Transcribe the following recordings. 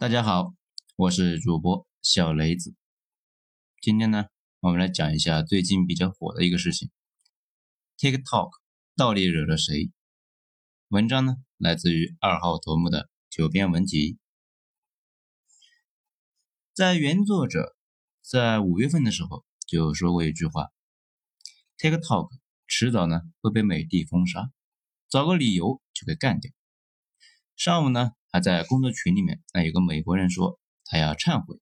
大家好，我是主播小雷子。今天呢，我们来讲一下最近比较火的一个事情：TikTok 到底惹了谁？文章呢，来自于二号头目的九编文集。在原作者在五月份的时候就说过一句话：TikTok 迟早呢会被美帝封杀，找个理由就给干掉。上午呢。还在工作群里面，那有个美国人说他要忏悔，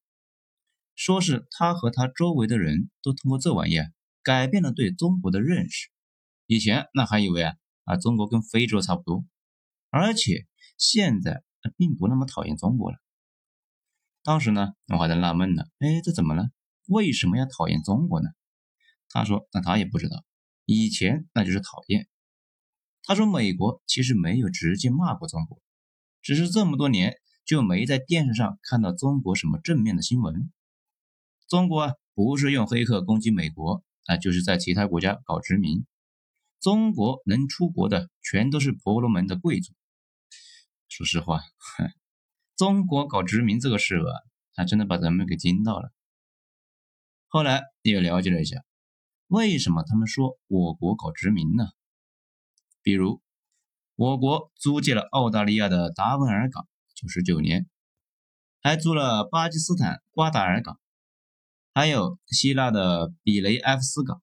说是他和他周围的人都通过这玩意儿改变了对中国的认识。以前那还以为啊啊中国跟非洲差不多，而且现在并不那么讨厌中国了。当时呢我还在纳闷呢，哎这怎么了？为什么要讨厌中国呢？他说那他也不知道，以前那就是讨厌。他说美国其实没有直接骂过中国。只是这么多年就没在电视上看到中国什么正面的新闻。中国啊，不是用黑客攻击美国啊，就是在其他国家搞殖民。中国能出国的全都是婆罗门的贵族。说实话，中国搞殖民这个事啊，还真的把咱们给惊到了。后来也了解了一下，为什么他们说我国搞殖民呢？比如。我国租借了澳大利亚的达文尔港九十九年，还租了巴基斯坦瓜达尔港，还有希腊的比雷埃夫斯港。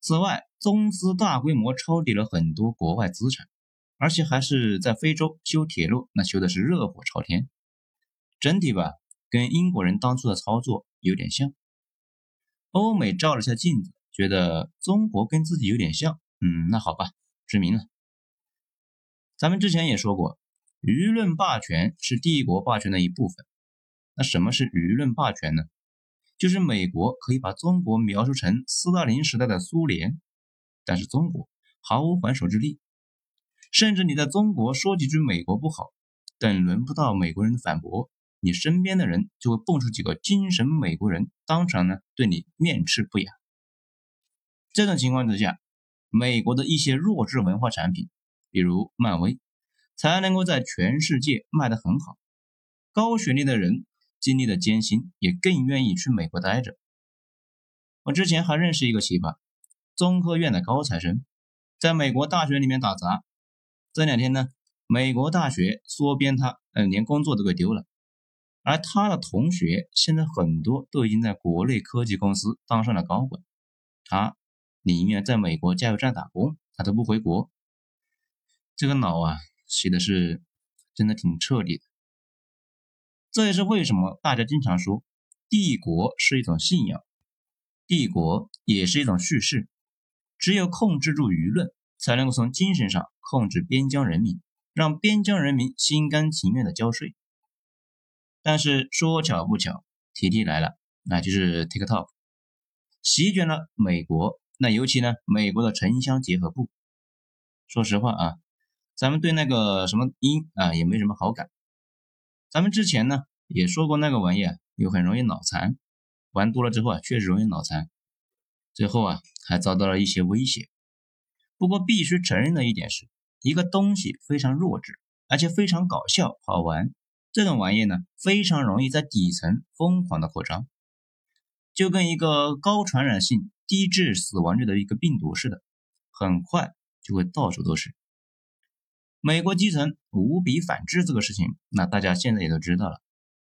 此外，中资大规模抄底了很多国外资产，而且还是在非洲修铁路，那修的是热火朝天。整体吧，跟英国人当初的操作有点像。欧美照了下镜子，觉得中国跟自己有点像，嗯，那好吧，殖民了。咱们之前也说过，舆论霸权是帝国霸权的一部分。那什么是舆论霸权呢？就是美国可以把中国描述成斯大林时代的苏联，但是中国毫无还手之力。甚至你在中国说几句美国不好，等轮不到美国人的反驳，你身边的人就会蹦出几个精神美国人，当场呢对你面斥不雅。这种情况之下，美国的一些弱智文化产品。比如漫威，才能够在全世界卖得很好。高学历的人经历的艰辛，也更愿意去美国待着。我之前还认识一个奇葩，中科院的高材生，在美国大学里面打杂。这两天呢，美国大学缩编他，嗯，连工作都给丢了。而他的同学现在很多都已经在国内科技公司当上了高管，他宁愿在美国加油站打工，他都不回国。这个脑啊，洗的是真的挺彻底的。这也是为什么大家经常说，帝国是一种信仰，帝国也是一种叙事。只有控制住舆论，才能够从精神上控制边疆人民，让边疆人民心甘情愿的交税。但是说巧不巧，题题来了，那就是 TikTok 席卷了美国，那尤其呢，美国的城乡结合部。说实话啊。咱们对那个什么音啊也没什么好感。咱们之前呢也说过那个玩意啊又很容易脑残，玩多了之后啊确实容易脑残，最后啊还遭到了一些威胁。不过必须承认的一点是，一个东西非常弱智，而且非常搞笑好玩，这种玩意呢非常容易在底层疯狂的扩张，就跟一个高传染性、低致死亡率的一个病毒似的，很快就会到处都是。美国基层无比反制这个事情，那大家现在也都知道了。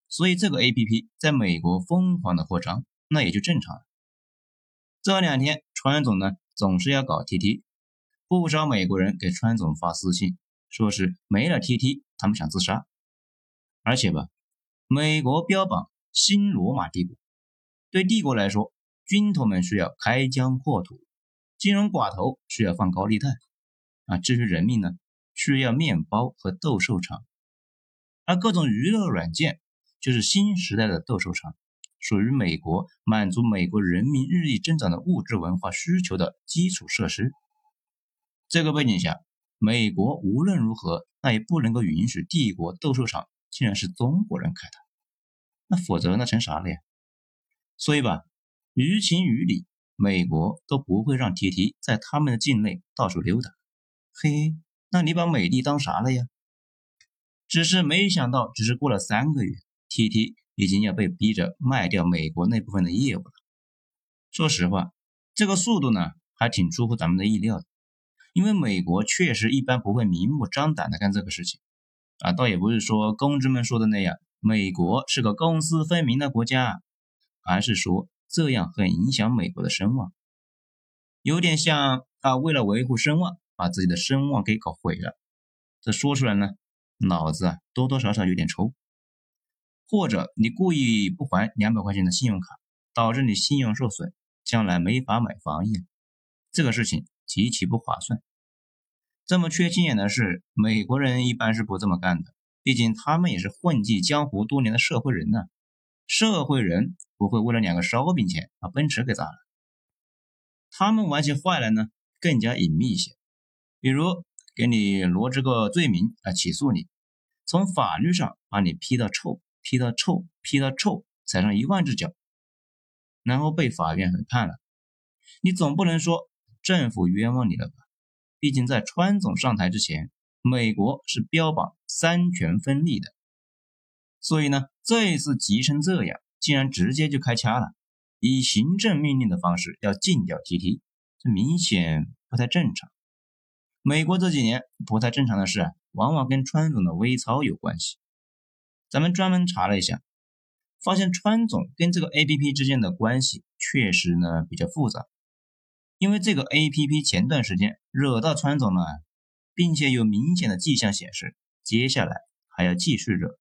所以这个 A P P 在美国疯狂的扩张，那也就正常了。这两天川总呢总是要搞 T T，不少美国人给川总发私信，说是没了 T T，他们想自杀。而且吧，美国标榜新罗马帝国，对帝国来说，军头们需要开疆扩土，金融寡头需要放高利贷，啊，至于人命呢？需要面包和斗兽场，而各种娱乐软件就是新时代的斗兽场，属于美国满足美国人民日益增长的物质文化需求的基础设施。这个背景下，美国无论如何那也不能够允许帝国斗兽场竟然是中国人开的，那否则那成啥了呀？所以吧，于情于理，美国都不会让 TT 在他们的境内到处溜达。嘿。那你把美帝当啥了呀？只是没想到，只是过了三个月，TT 已经要被逼着卖掉美国那部分的业务了。说实话，这个速度呢，还挺出乎咱们的意料的。因为美国确实一般不会明目张胆的干这个事情，啊，倒也不是说公知们说的那样，美国是个公私分明的国家，而是说这样很影响美国的声望，有点像啊，为了维护声望，把自己的声望给搞毁了。这说出来呢，脑子啊多多少少有点抽。或者你故意不还两百块钱的信用卡，导致你信用受损，将来没法买房一样，这个事情。极其不划算。这么缺心眼的事，美国人一般是不这么干的。毕竟他们也是混迹江湖多年的社会人呢。社会人不会为了两个烧饼钱把奔驰给砸了。他们玩起坏来呢，更加隐秘一些。比如给你罗织个罪名来起诉你，从法律上把你批到臭，批到臭，批到臭，踩上一万只脚，然后被法院审判了。你总不能说。政府冤枉你了吧？毕竟在川总上台之前，美国是标榜三权分立的，所以呢，这一次急成这样，竟然直接就开掐了，以行政命令的方式要禁掉 TT，这明显不太正常。美国这几年不太正常的事，往往跟川总的微操有关系。咱们专门查了一下，发现川总跟这个 APP 之间的关系确实呢比较复杂。因为这个 A P P 前段时间惹到川总了，并且有明显的迹象显示，接下来还要继续惹。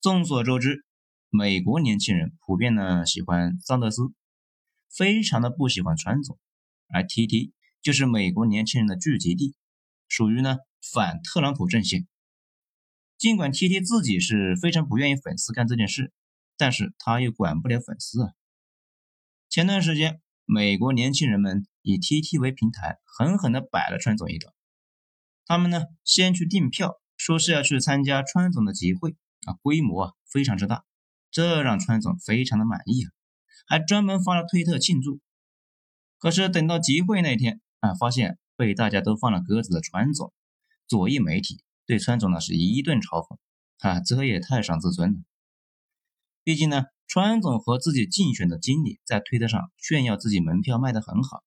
众所周知，美国年轻人普遍呢喜欢桑德斯，非常的不喜欢川总，而 T T 就是美国年轻人的聚集地，属于呢反特朗普阵线。尽管 T T 自己是非常不愿意粉丝干这件事，但是他又管不了粉丝啊。前段时间。美国年轻人们以 TT 为平台，狠狠地摆了川总一顿。他们呢，先去订票，说是要去参加川总的集会啊，规模啊非常之大，这让川总非常的满意啊，还专门发了推特庆祝。可是等到集会那天啊，发现被大家都放了鸽子的川总，左翼媒体对川总呢是一顿嘲讽啊，这也太伤自尊了。毕竟呢。川总和自己竞选的经理在推特上炫耀自己门票卖得很好，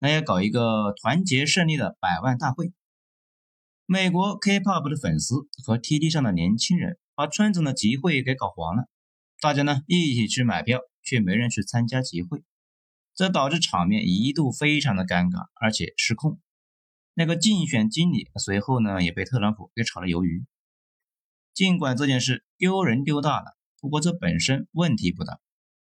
那要搞一个团结胜利的百万大会。美国 K-pop 的粉丝和 TT 上的年轻人把川总的集会给搞黄了，大家呢一起去买票，却没人去参加集会，这导致场面一度非常的尴尬，而且失控。那个竞选经理随后呢也被特朗普给炒了鱿鱼。尽管这件事丢人丢大了。不过这本身问题不大，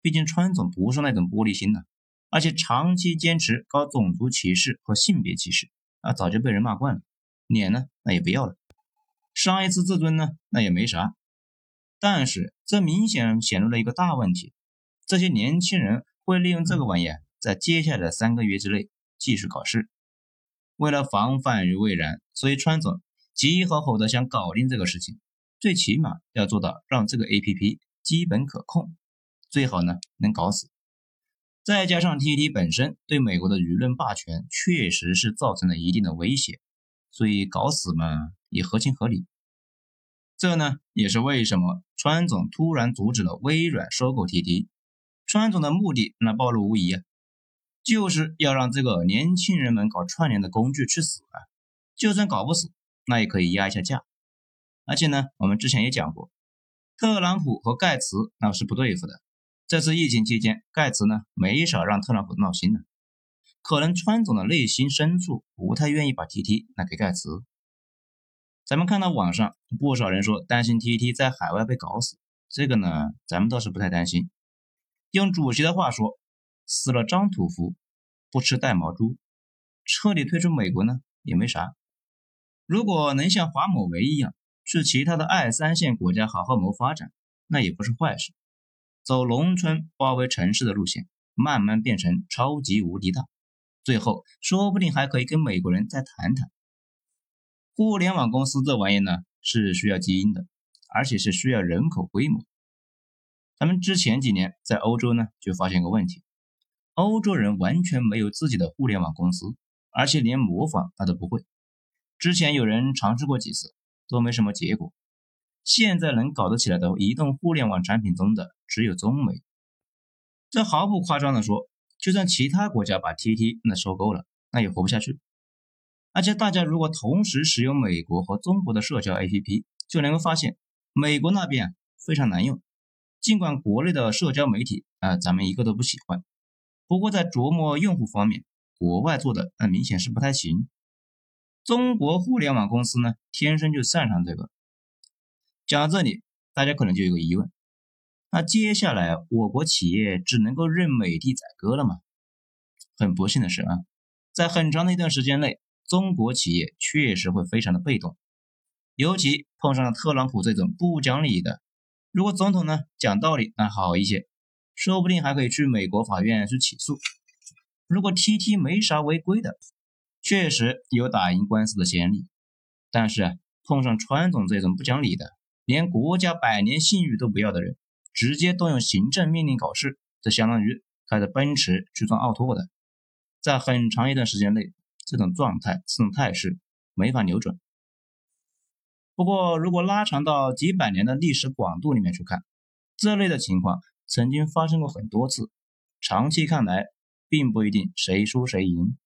毕竟川总不是那种玻璃心的，而且长期坚持搞种族歧视和性别歧视啊，早就被人骂惯了，脸呢那也不要了，伤一次自尊呢那也没啥。但是这明显显露了一个大问题，这些年轻人会利用这个玩意在接下来的三个月之内继续搞事。为了防范于未然，所以川总急吼吼的想搞定这个事情。最起码要做到让这个 A P P 基本可控，最好呢能搞死。再加上 T T 本身对美国的舆论霸权确实是造成了一定的威胁，所以搞死嘛也合情合理。这呢也是为什么川总突然阻止了微软收购 T T。川总的目的那暴露无遗啊，就是要让这个年轻人们搞串联的工具去死啊！就算搞不死，那也可以压一下价。而且呢，我们之前也讲过，特朗普和盖茨那是不对付的。这次疫情期间，盖茨呢没少让特朗普闹心呢。可能川总的内心深处不太愿意把 TT 拿给盖茨。咱们看到网上不少人说担心 TT 在海外被搞死，这个呢，咱们倒是不太担心。用主席的话说，死了张土福，不吃带毛猪，彻底退出美国呢也没啥。如果能像华某为一样。去其他的二三线国家好好谋发展，那也不是坏事。走农村包围城市的路线，慢慢变成超级无敌大，最后说不定还可以跟美国人再谈谈。互联网公司这玩意呢，是需要基因的，而且是需要人口规模。咱们之前几年在欧洲呢，就发现一个问题：欧洲人完全没有自己的互联网公司，而且连模仿他都不会。之前有人尝试过几次。都没什么结果。现在能搞得起来的移动互联网产品中的只有中美。这毫不夸张的说，就算其他国家把 TT 那收购了，那也活不下去。而且大家如果同时使用美国和中国的社交 APP，就能够发现美国那边非常难用。尽管国内的社交媒体啊，咱们一个都不喜欢，不过在琢磨用户方面，国外做的那明显是不太行。中国互联网公司呢，天生就擅长这个。讲到这里，大家可能就有个疑问：那接下来我国企业只能够任美的宰割了吗？很不幸的是啊，在很长的一段时间内，中国企业确实会非常的被动，尤其碰上了特朗普这种不讲理的。如果总统呢讲道理，那好一些，说不定还可以去美国法院去起诉。如果 TT 没啥违规的，确实有打赢官司的先例。但是，碰上川总这种不讲理的，连国家百年信誉都不要的人，直接动用行政命令搞事，这相当于开着奔驰去撞奥拓的。在很长一段时间内，这种状态、这种态势没法扭转。不过，如果拉长到几百年的历史广度里面去看，这类的情况曾经发生过很多次。长期看来，并不一定谁输谁赢。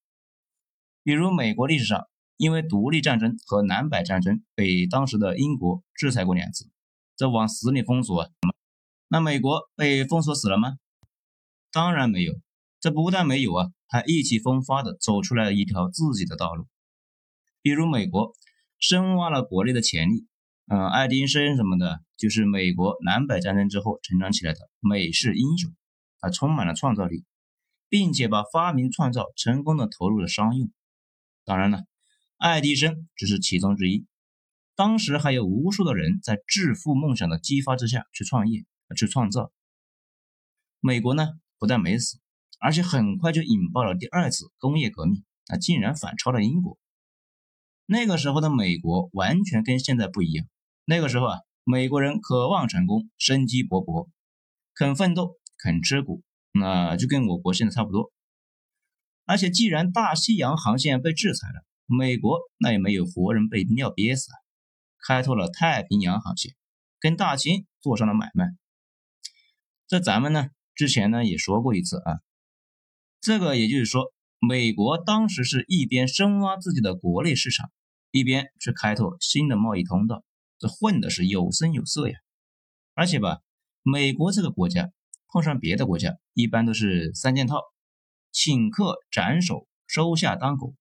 比如美国历史上，因为独立战争和南北战争被当时的英国制裁过两次，这往死里封锁啊。那美国被封锁死了吗？当然没有，这不但没有啊，还意气风发的走出来了一条自己的道路。比如美国。深挖了国内的潜力，嗯，爱迪生什么的，就是美国南北战争之后成长起来的美式英雄，他充满了创造力，并且把发明创造成功的投入了商用。当然了，爱迪生只是其中之一，当时还有无数的人在致富梦想的激发之下去创业、去创造。美国呢，不但没死，而且很快就引爆了第二次工业革命，啊，竟然反超了英国。那个时候的美国完全跟现在不一样。那个时候啊，美国人渴望成功，生机勃勃，肯奋斗，肯吃苦，那就跟我国现在差不多。而且，既然大西洋航线被制裁了，美国那也没有活人被尿憋死啊，开拓了太平洋航线，跟大清做上了买卖。这咱们呢，之前呢也说过一次啊。这个也就是说，美国当时是一边深挖自己的国内市场。一边去开拓新的贸易通道，这混的是有声有色呀。而且吧，美国这个国家碰上别的国家，一般都是三件套：请客、斩首、收下当狗。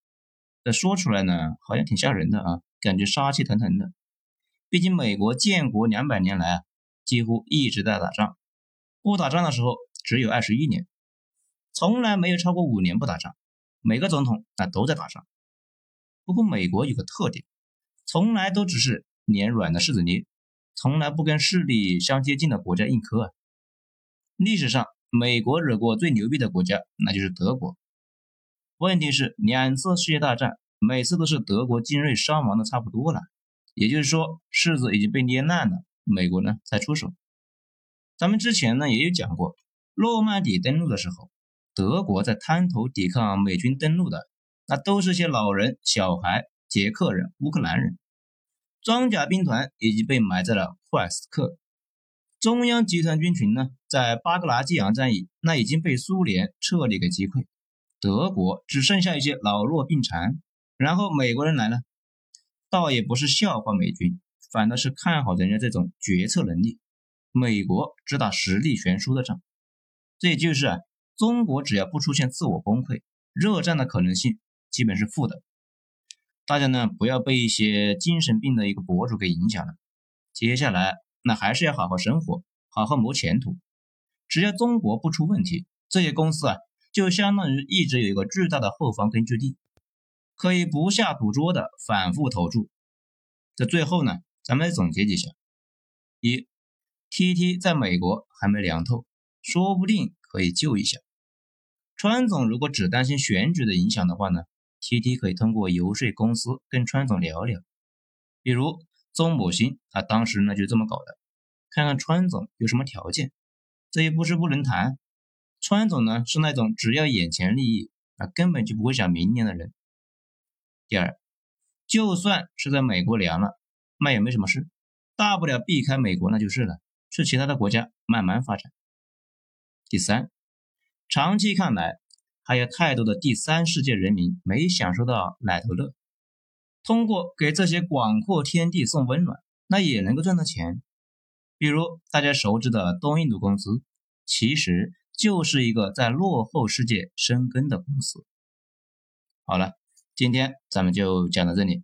这说出来呢，好像挺吓人的啊，感觉杀气腾腾的。毕竟美国建国两百年来啊，几乎一直在打仗，不打仗的时候只有二十一年，从来没有超过五年不打仗。每个总统那都在打仗。不过美国有个特点，从来都只是捏软的柿子捏，从来不跟势力相接近的国家硬磕啊。历史上，美国惹过最牛逼的国家那就是德国。问题是，两次世界大战每次都是德国精锐伤亡的差不多了，也就是说柿子已经被捏烂了，美国呢才出手。咱们之前呢也有讲过，诺曼底登陆的时候，德国在滩头抵抗美军登陆的。那都是些老人、小孩、捷克人、乌克兰人，装甲兵团已经被埋在了库尔斯克。中央集团军群呢，在巴格拉季扬战役那已经被苏联彻底给击溃，德国只剩下一些老弱病残。然后美国人来了，倒也不是笑话美军，反倒是看好人家这种决策能力。美国只打实力悬殊的仗，这也就是啊，中国只要不出现自我崩溃，热战的可能性。基本是负的，大家呢不要被一些精神病的一个博主给影响了。接下来那还是要好好生活，好好谋前途。只要中国不出问题，这些公司啊就相当于一直有一个巨大的后方根据地，可以不下赌桌的反复投注。这最后呢，咱们来总结几下：一，TT 在美国还没凉透，说不定可以救一下。川总如果只担心选举的影响的话呢？TT 可以通过游说公司跟川总聊聊，比如宗某兴，他当时呢就这么搞的，看看川总有什么条件。这也不是不能谈，川总呢是那种只要眼前利益啊，根本就不会想明年的人。第二，就算是在美国凉了，那也没什么事，大不了避开美国那就是了，去其他的国家慢慢发展。第三，长期看来，还有太多的第三世界人民没享受到奶头乐，通过给这些广阔天地送温暖，那也能够赚到钱。比如大家熟知的东印度公司，其实就是一个在落后世界生根的公司。好了，今天咱们就讲到这里，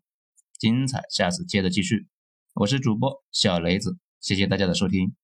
精彩下次接着继续。我是主播小雷子，谢谢大家的收听。